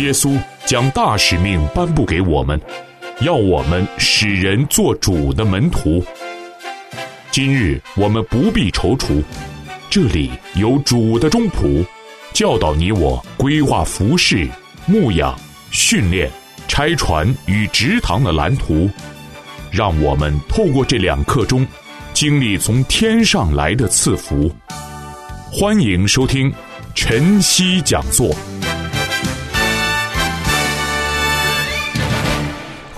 耶稣将大使命颁布给我们，要我们使人做主的门徒。今日我们不必踌躇，这里有主的中仆，教导你我规划服饰、牧养、训练、拆船与直堂的蓝图，让我们透过这两刻钟，经历从天上来的赐福。欢迎收听晨曦讲座。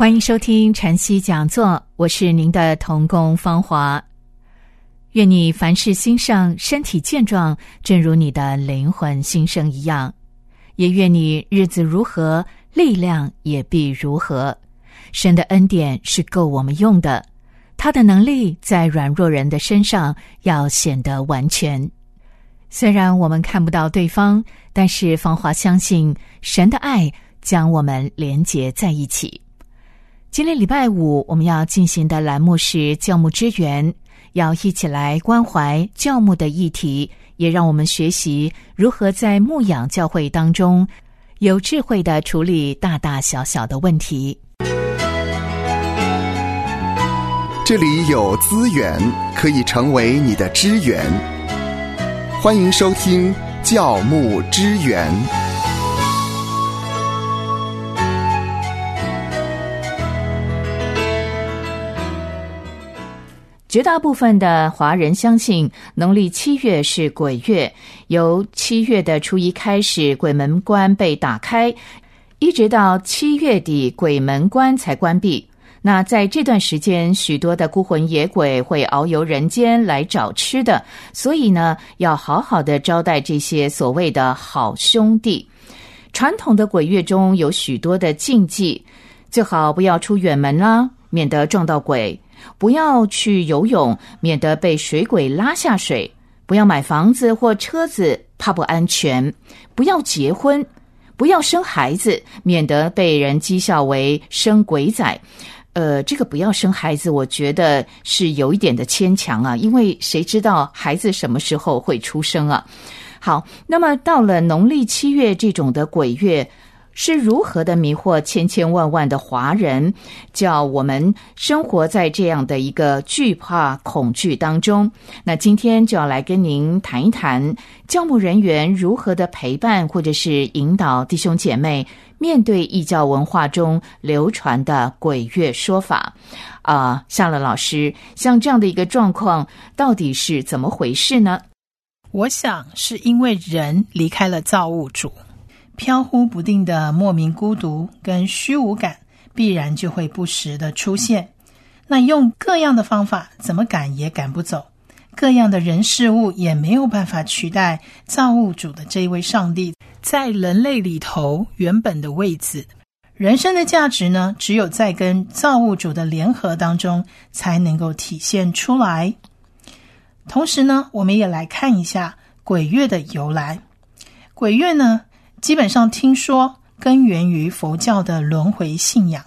欢迎收听晨曦讲座，我是您的童工芳华。愿你凡事兴盛，身体健壮，正如你的灵魂兴盛一样。也愿你日子如何，力量也必如何。神的恩典是够我们用的，他的能力在软弱人的身上要显得完全。虽然我们看不到对方，但是芳华相信神的爱将我们连结在一起。今天礼拜五我们要进行的栏目是教牧支援。要一起来关怀教牧的议题，也让我们学习如何在牧养教会当中有智慧的处理大大小小的问题。这里有资源可以成为你的支援，欢迎收听教牧支援。绝大部分的华人相信农历七月是鬼月，由七月的初一开始，鬼门关被打开，一直到七月底，鬼门关才关闭。那在这段时间，许多的孤魂野鬼会遨游人间来找吃的，所以呢，要好好的招待这些所谓的好兄弟。传统的鬼月中有许多的禁忌，最好不要出远门啦，免得撞到鬼。不要去游泳，免得被水鬼拉下水；不要买房子或车子，怕不安全；不要结婚，不要生孩子，免得被人讥笑为生鬼仔。呃，这个不要生孩子，我觉得是有一点的牵强啊，因为谁知道孩子什么时候会出生啊？好，那么到了农历七月这种的鬼月。是如何的迷惑千千万万的华人，叫我们生活在这样的一个惧怕、恐惧当中？那今天就要来跟您谈一谈，教牧人员如何的陪伴或者是引导弟兄姐妹面对异教文化中流传的鬼月说法。啊，夏乐老师，像这样的一个状况，到底是怎么回事呢？我想是因为人离开了造物主。飘忽不定的莫名孤独跟虚无感，必然就会不时的出现。那用各样的方法，怎么赶也赶不走；各样的人事物也没有办法取代造物主的这位上帝在人类里头原本的位置。人生的价值呢，只有在跟造物主的联合当中，才能够体现出来。同时呢，我们也来看一下鬼月的由来。鬼月呢？基本上听说根源于佛教的轮回信仰。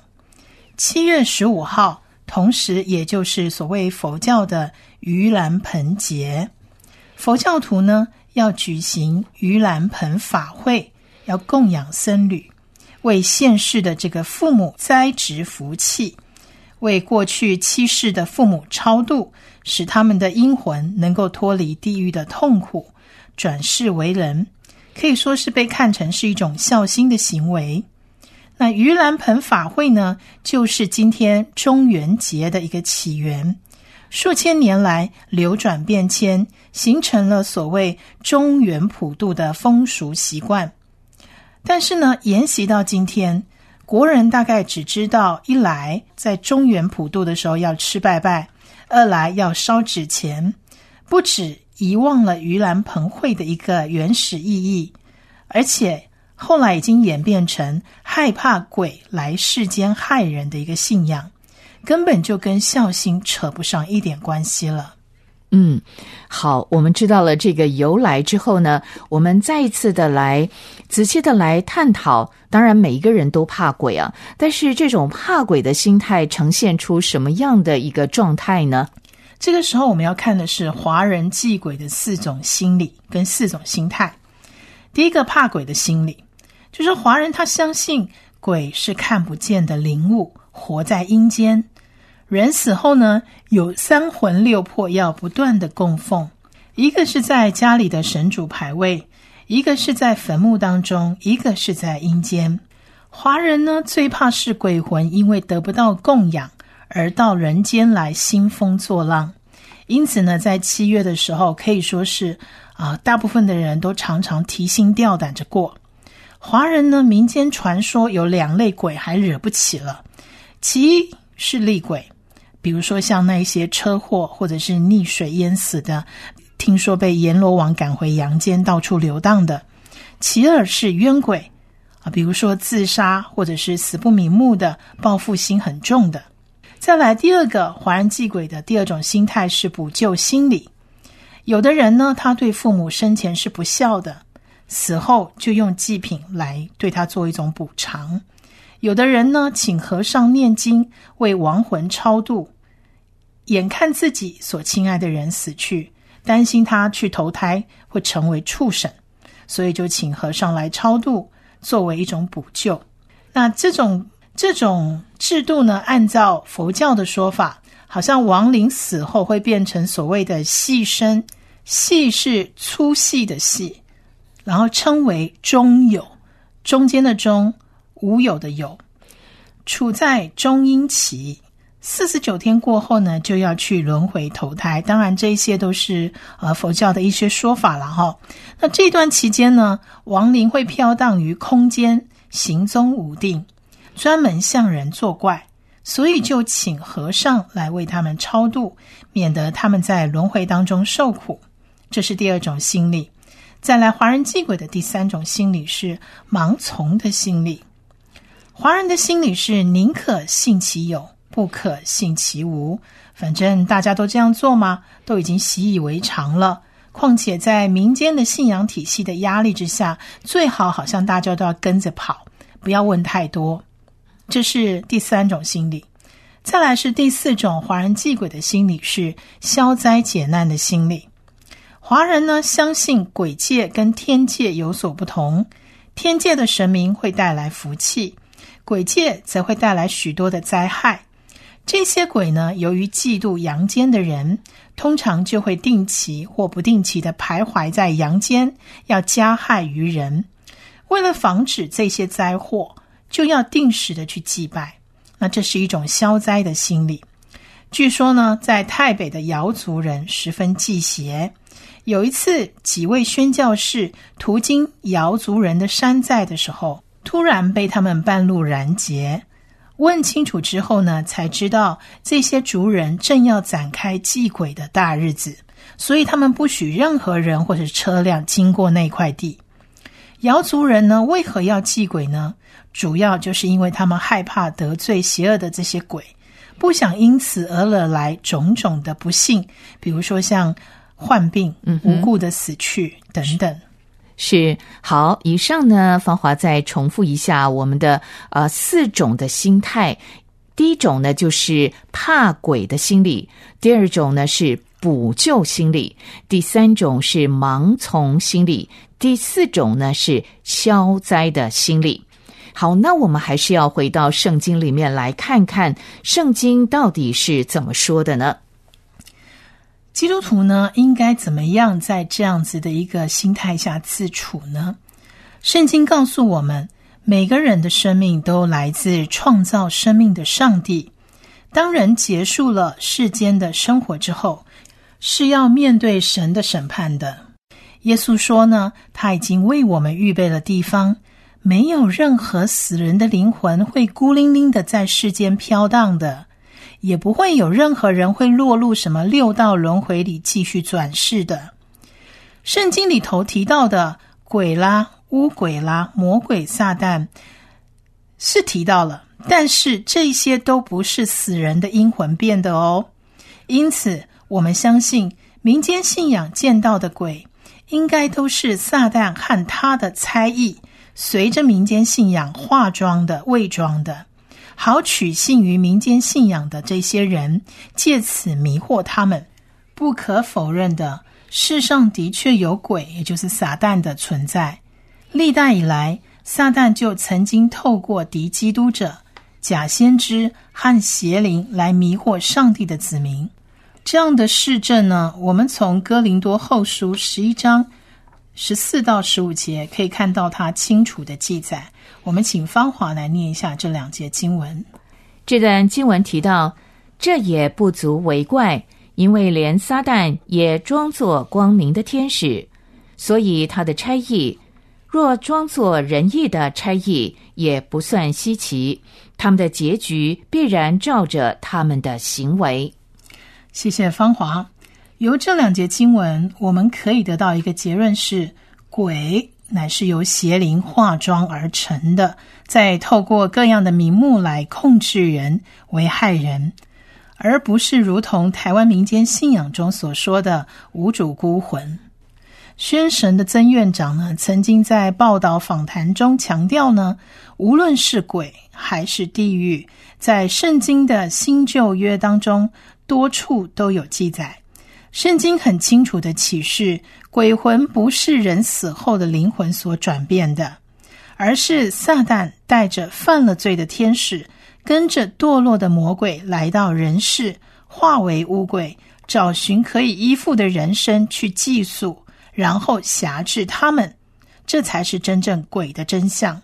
七月十五号，同时也就是所谓佛教的盂兰盆节，佛教徒呢要举行盂兰盆法会，要供养僧侣，为现世的这个父母栽植福气，为过去七世的父母超度，使他们的阴魂能够脱离地狱的痛苦，转世为人。可以说是被看成是一种孝心的行为。那盂兰盆法会呢，就是今天中元节的一个起源。数千年来流转变迁，形成了所谓中元普渡的风俗习惯。但是呢，沿袭到今天，国人大概只知道一来在中元普渡的时候要吃拜拜，二来要烧纸钱，不止。遗忘了盂兰盆会的一个原始意义，而且后来已经演变成害怕鬼来世间害人的一个信仰，根本就跟孝心扯不上一点关系了。嗯，好，我们知道了这个由来之后呢，我们再一次的来仔细的来探讨。当然，每一个人都怕鬼啊，但是这种怕鬼的心态呈现出什么样的一个状态呢？这个时候，我们要看的是华人忌鬼的四种心理跟四种心态。第一个怕鬼的心理，就是华人他相信鬼是看不见的灵物，活在阴间。人死后呢，有三魂六魄要不断的供奉，一个是在家里的神主牌位，一个是在坟墓当中，一个是在阴间。华人呢最怕是鬼魂，因为得不到供养而到人间来兴风作浪。因此呢，在七月的时候，可以说是啊，大部分的人都常常提心吊胆着过。华人呢，民间传说有两类鬼还惹不起了，其一是厉鬼，比如说像那些车祸或者是溺水淹死的，听说被阎罗王赶回阳间到处流荡的；其二是冤鬼啊，比如说自杀或者是死不瞑目的，报复心很重的。再来第二个华人祭鬼的第二种心态是补救心理，有的人呢，他对父母生前是不孝的。死后就用祭品来对他做一种补偿。有的人呢，请和尚念经为亡魂超度。眼看自己所亲爱的人死去，担心他去投胎会成为畜生，所以就请和尚来超度，作为一种补救。那这种这种制度呢，按照佛教的说法，好像亡灵死后会变成所谓的细身，细是粗细的细。然后称为中有，中间的中，无有的有，处在中阴期，四十九天过后呢，就要去轮回投胎。当然，这些都是呃佛教的一些说法了哈。那这段期间呢，亡灵会飘荡于空间，行踪无定，专门向人作怪，所以就请和尚来为他们超度，免得他们在轮回当中受苦。这是第二种心理。再来，华人祭鬼的第三种心理是盲从的心理。华人的心理是宁可信其有，不可信其无。反正大家都这样做嘛，都已经习以为常了。况且在民间的信仰体系的压力之下，最好好像大家都要跟着跑，不要问太多。这是第三种心理。再来是第四种华人祭鬼的心理是消灾解难的心理。华人呢相信鬼界跟天界有所不同，天界的神明会带来福气，鬼界则会带来许多的灾害。这些鬼呢，由于嫉妒阳间的人，通常就会定期或不定期的徘徊在阳间，要加害于人。为了防止这些灾祸，就要定时的去祭拜。那这是一种消灾的心理。据说呢，在太北的瑶族人十分忌邪。有一次，几位宣教士途经瑶族人的山寨的时候，突然被他们半路拦截。问清楚之后呢，才知道这些族人正要展开祭鬼的大日子，所以他们不许任何人或者车辆经过那块地。瑶族人呢，为何要祭鬼呢？主要就是因为他们害怕得罪邪恶的这些鬼，不想因此而惹来种种的不幸，比如说像。患病、无故的死去等等，是好。以上呢，芳华再重复一下我们的呃四种的心态。第一种呢，就是怕鬼的心理；第二种呢是补救心理；第三种是盲从心理；第四种呢是消灾的心理。好，那我们还是要回到圣经里面来看看，圣经到底是怎么说的呢？基督徒呢，应该怎么样在这样子的一个心态下自处呢？圣经告诉我们，每个人的生命都来自创造生命的上帝。当人结束了世间的生活之后，是要面对神的审判的。耶稣说呢，他已经为我们预备了地方，没有任何死人的灵魂会孤零零的在世间飘荡的。也不会有任何人会落入什么六道轮回里继续转世的。圣经里头提到的鬼啦、巫鬼啦、魔鬼、撒旦是提到了，但是这些都不是死人的阴魂变的哦。因此，我们相信民间信仰见到的鬼，应该都是撒旦和他的猜疑，随着民间信仰化妆的、伪装的。好取信于民间信仰的这些人，借此迷惑他们。不可否认的，世上的确有鬼，也就是撒旦的存在。历代以来，撒旦就曾经透过敌基督者、假先知和邪灵来迷惑上帝的子民。这样的事证呢，我们从哥林多后书十一章十四到十五节可以看到它清楚的记载。我们请芳华来念一下这两节经文。这段经文提到，这也不足为怪，因为连撒旦也装作光明的天使，所以他的差役若装作仁义的差役，也不算稀奇。他们的结局必然照着他们的行为。谢谢芳华。由这两节经文，我们可以得到一个结论：是鬼乃是由邪灵化妆而成的，再透过各样的名目来控制人、危害人，而不是如同台湾民间信仰中所说的无主孤魂。宣神的曾院长呢，曾经在报道访谈中强调呢，无论是鬼还是地狱，在圣经的新旧约当中。多处都有记载，圣经很清楚的启示，鬼魂不是人死后的灵魂所转变的，而是撒旦带着犯了罪的天使，跟着堕落的魔鬼来到人世，化为乌鬼，找寻可以依附的人生去寄宿，然后辖制他们，这才是真正鬼的真相。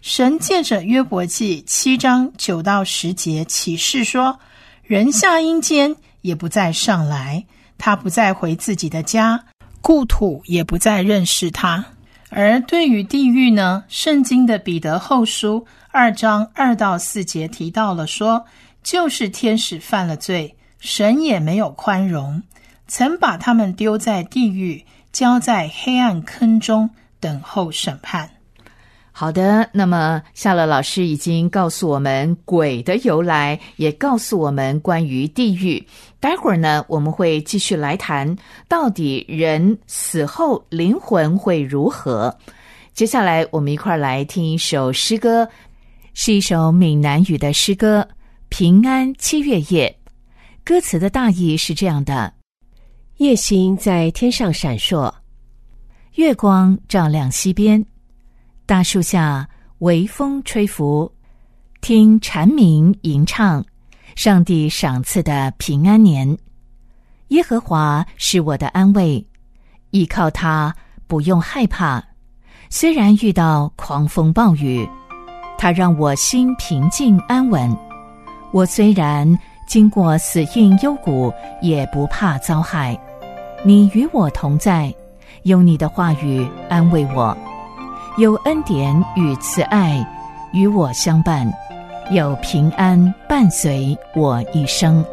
神借着约伯记七章九到十节启示说。人下阴间也不再上来，他不再回自己的家，故土也不再认识他。而对于地狱呢？圣经的彼得后书二章二到四节提到了，说就是天使犯了罪，神也没有宽容，曾把他们丢在地狱，交在黑暗坑中，等候审判。好的，那么夏乐老师已经告诉我们鬼的由来，也告诉我们关于地狱。待会儿呢，我们会继续来谈到底人死后灵魂会如何。接下来，我们一块儿来听一首诗歌，是一首闽南语的诗歌《平安七月夜》。歌词的大意是这样的：夜星在天上闪烁，月光照亮西边。大树下，微风吹拂，听蝉鸣吟唱，上帝赏赐的平安年。耶和华是我的安慰，依靠他不用害怕。虽然遇到狂风暴雨，他让我心平静安稳。我虽然经过死荫幽谷，也不怕遭害。你与我同在，用你的话语安慰我。有恩典与慈爱与我相伴，有平安伴随我一生。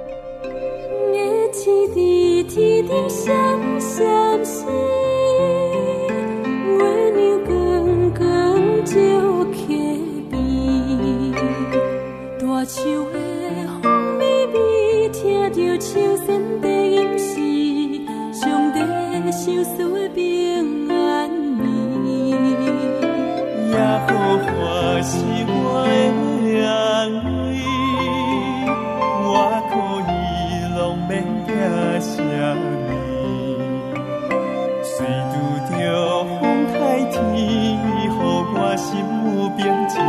起滴滴相。若是我的儿女，我可以拢免惊什么。虽遇着风台天，伊予我心有平静。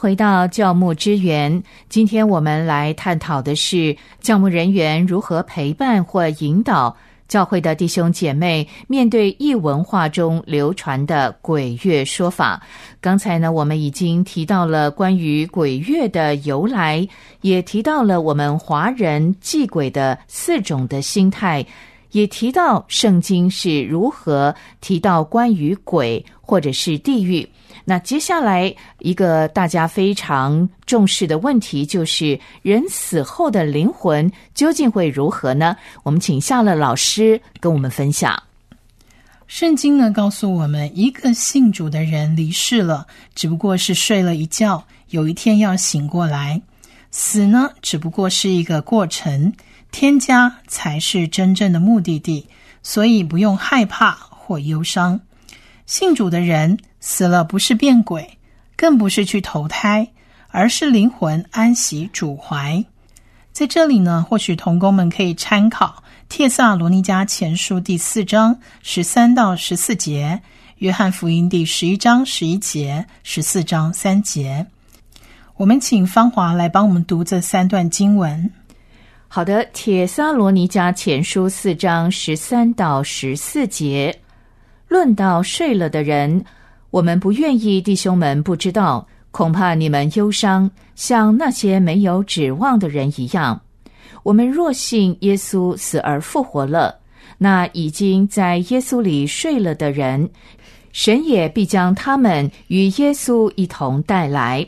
回到教牧支援。今天我们来探讨的是教牧人员如何陪伴或引导教会的弟兄姐妹面对异文化中流传的鬼月说法。刚才呢，我们已经提到了关于鬼月的由来，也提到了我们华人祭鬼的四种的心态，也提到圣经是如何提到关于鬼或者是地狱。那接下来一个大家非常重视的问题，就是人死后的灵魂究竟会如何呢？我们请夏乐老师跟我们分享。圣经呢告诉我们，一个信主的人离世了，只不过是睡了一觉，有一天要醒过来。死呢，只不过是一个过程，天家才是真正的目的地，所以不用害怕或忧伤。信主的人。死了不是变鬼，更不是去投胎，而是灵魂安息主怀。在这里呢，或许童工们可以参考《帖萨罗尼迦前书》第四章十三到十四节，《约翰福音》第十一章十一节、十四章三节。我们请芳华来帮我们读这三段经文。好的，《铁萨罗尼迦前书》四章十三到十四节，论到睡了的人。我们不愿意弟兄们不知道，恐怕你们忧伤，像那些没有指望的人一样。我们若信耶稣死而复活了，那已经在耶稣里睡了的人，神也必将他们与耶稣一同带来。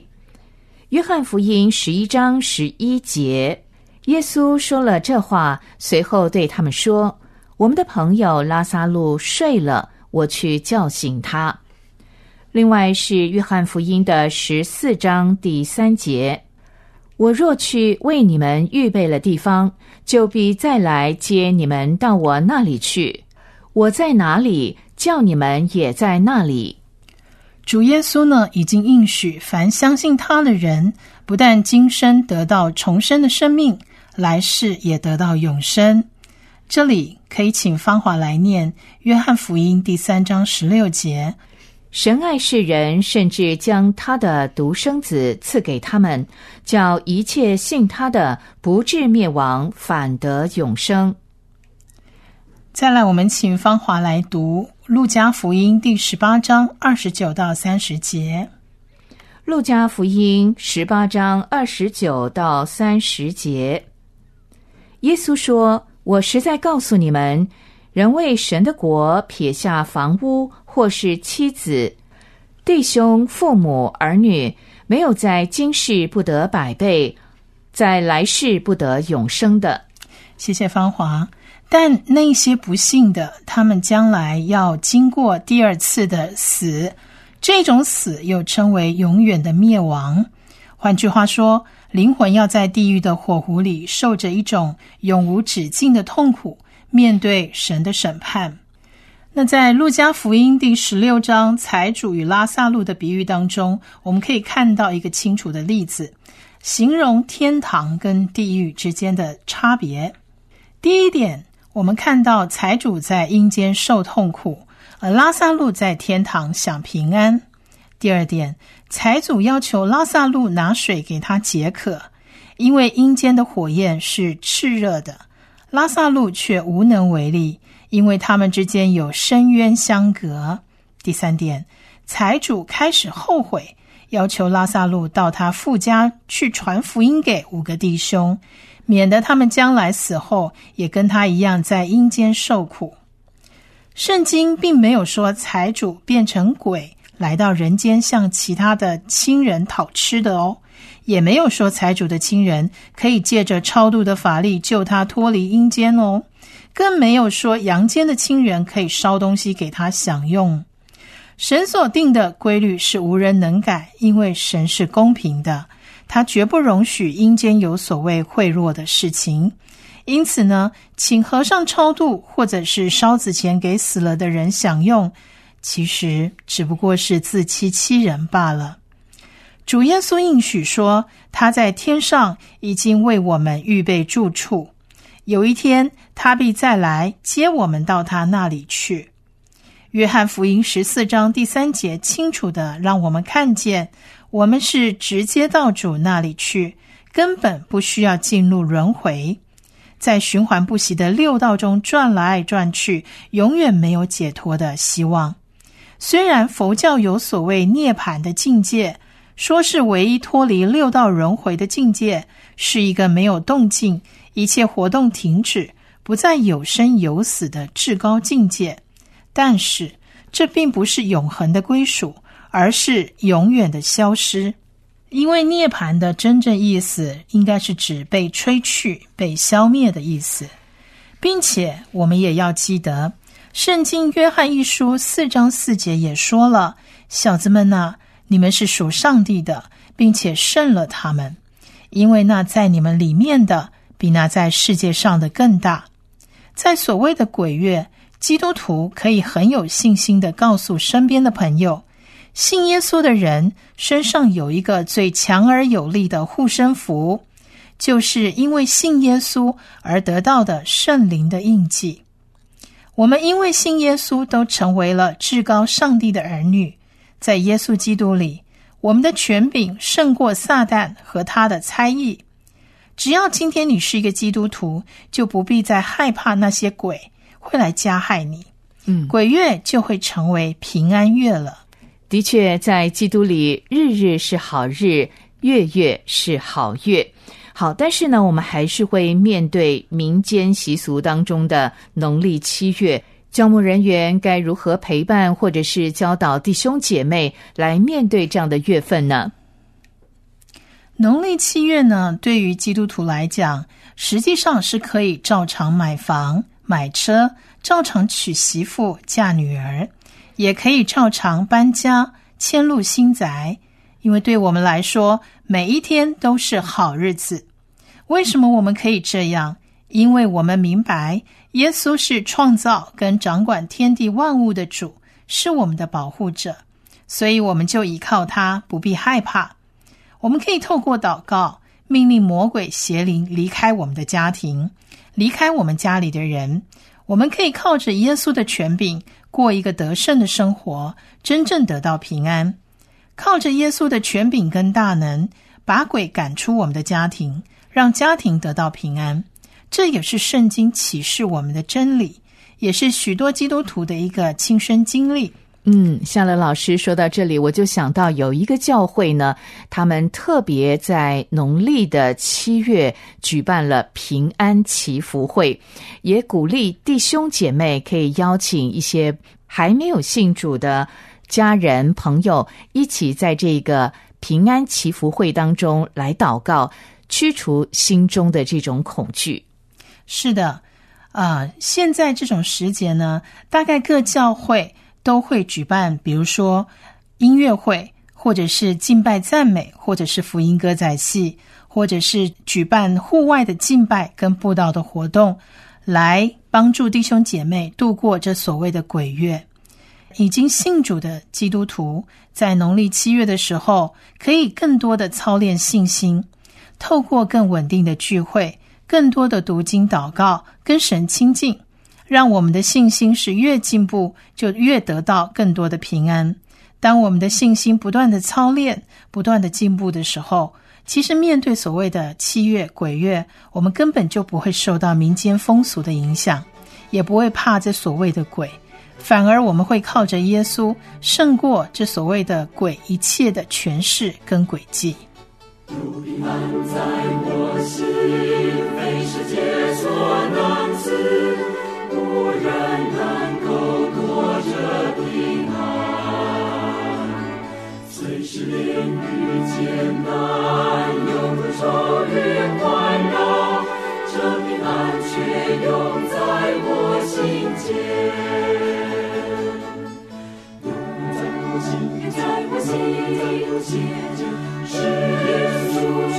约翰福音十一章十一节，耶稣说了这话，随后对他们说：“我们的朋友拉萨路睡了，我去叫醒他。”另外是约翰福音的十四章第三节：“我若去为你们预备了地方，就必再来接你们到我那里去。我在哪里，叫你们也在那里。”主耶稣呢，已经应许凡相信他的人，不但今生得到重生的生命，来世也得到永生。这里可以请芳华来念约翰福音第三章十六节。神爱世人，甚至将他的独生子赐给他们，叫一切信他的不至灭亡，反得永生。再来，我们请芳华来读《路加福音》第十八章二十九到三十节。《路加福音》十八章二十九到三十节，耶稣说：“我实在告诉你们。”人为神的国撇下房屋，或是妻子、弟兄、父母、儿女，没有在今世不得百倍，在来世不得永生的。谢谢芳华。但那些不幸的，他们将来要经过第二次的死，这种死又称为永远的灭亡。换句话说，灵魂要在地狱的火湖里受着一种永无止境的痛苦，面对神的审判。那在路加福音第十六章财主与拉萨路的比喻当中，我们可以看到一个清楚的例子，形容天堂跟地狱之间的差别。第一点，我们看到财主在阴间受痛苦，而拉萨路在天堂享平安。第二点，财主要求拉萨路拿水给他解渴，因为阴间的火焰是炽热的，拉萨路却无能为力。因为他们之间有深渊相隔。第三点，财主开始后悔，要求拉萨路到他父家去传福音给五个弟兄，免得他们将来死后也跟他一样在阴间受苦。圣经并没有说财主变成鬼来到人间向其他的亲人讨吃的哦，也没有说财主的亲人可以借着超度的法力救他脱离阴间哦。更没有说阳间的亲人可以烧东西给他享用。神所定的规律是无人能改，因为神是公平的，他绝不容许阴间有所谓贿赂的事情。因此呢，请和尚超度或者是烧纸钱给死了的人享用，其实只不过是自欺欺人罢了。主耶稣应许说，他在天上已经为我们预备住处。有一天，他必再来接我们到他那里去。约翰福音十四章第三节清楚的让我们看见，我们是直接到主那里去，根本不需要进入轮回，在循环不息的六道中转来转去，永远没有解脱的希望。虽然佛教有所谓涅槃的境界，说是唯一脱离六道轮回的境界，是一个没有动静。一切活动停止，不再有生有死的至高境界，但是这并不是永恒的归属，而是永远的消失。因为涅槃的真正意思，应该是指被吹去、被消灭的意思，并且我们也要记得，《圣经·约翰一书》四章四节也说了：“小子们呐，你们是属上帝的，并且胜了他们，因为那在你们里面的。”比那在世界上的更大。在所谓的鬼月，基督徒可以很有信心的告诉身边的朋友，信耶稣的人身上有一个最强而有力的护身符，就是因为信耶稣而得到的圣灵的印记。我们因为信耶稣，都成为了至高上帝的儿女。在耶稣基督里，我们的权柄胜过撒旦和他的猜疑。只要今天你是一个基督徒，就不必再害怕那些鬼会来加害你。嗯，鬼月就会成为平安月了。的确，在基督里，日日是好日，月月是好月。好，但是呢，我们还是会面对民间习俗当中的农历七月，教牧人员该如何陪伴或者是教导弟兄姐妹来面对这样的月份呢？农历七月呢，对于基督徒来讲，实际上是可以照常买房、买车，照常娶媳妇、嫁女儿，也可以照常搬家、迁入新宅。因为对我们来说，每一天都是好日子。为什么我们可以这样？因为我们明白，耶稣是创造跟掌管天地万物的主，是我们的保护者，所以我们就依靠他，不必害怕。我们可以透过祷告，命令魔鬼邪灵离开我们的家庭，离开我们家里的人。我们可以靠着耶稣的权柄，过一个得胜的生活，真正得到平安。靠着耶稣的权柄跟大能，把鬼赶出我们的家庭，让家庭得到平安。这也是圣经启示我们的真理，也是许多基督徒的一个亲身经历。嗯，夏乐老师说到这里，我就想到有一个教会呢，他们特别在农历的七月举办了平安祈福会，也鼓励弟兄姐妹可以邀请一些还没有信主的家人朋友，一起在这个平安祈福会当中来祷告，驱除心中的这种恐惧。是的。啊，现在这种时节呢，大概各教会都会举办，比如说音乐会，或者是敬拜赞美，或者是福音歌仔戏，或者是举办户外的敬拜跟布道的活动，来帮助弟兄姐妹度过这所谓的鬼月。已经信主的基督徒，在农历七月的时候，可以更多的操练信心，透过更稳定的聚会。更多的读经祷告，跟神亲近，让我们的信心是越进步就越得到更多的平安。当我们的信心不断的操练、不断的进步的时候，其实面对所谓的七月鬼月，我们根本就不会受到民间风俗的影响，也不会怕这所谓的鬼，反而我们会靠着耶稣胜过这所谓的鬼一切的权势跟诡计。有平安在我心，非世界所能赐，无人能够夺这平安。虽是炼狱艰难，有如愁与环绕，这平安却永在我心间。永在我心，在我心，在我心。永在我心，在我心间，不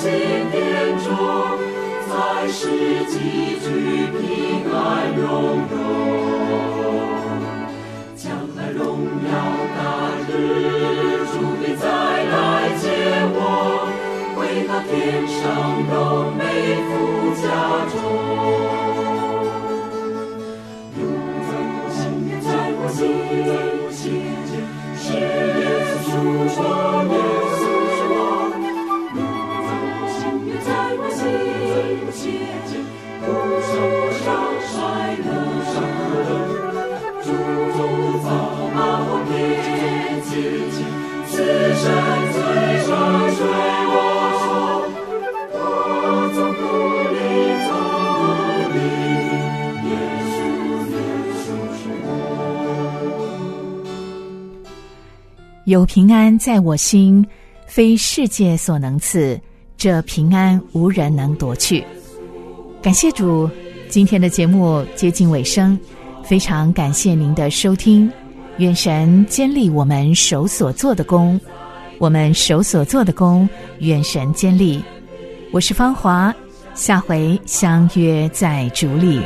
心殿中，在世积聚平安荣荣。将来荣耀大日，主必再来接我，回到天上荣美福家中。在我心，在我心，有平安在我心，非世界所能赐。这平安无人能夺去。感谢主，今天的节目接近尾声，非常感谢您的收听。愿神坚立我们手所做的功，我们手所做的功，愿神坚立。我是芳华，下回相约在竹里。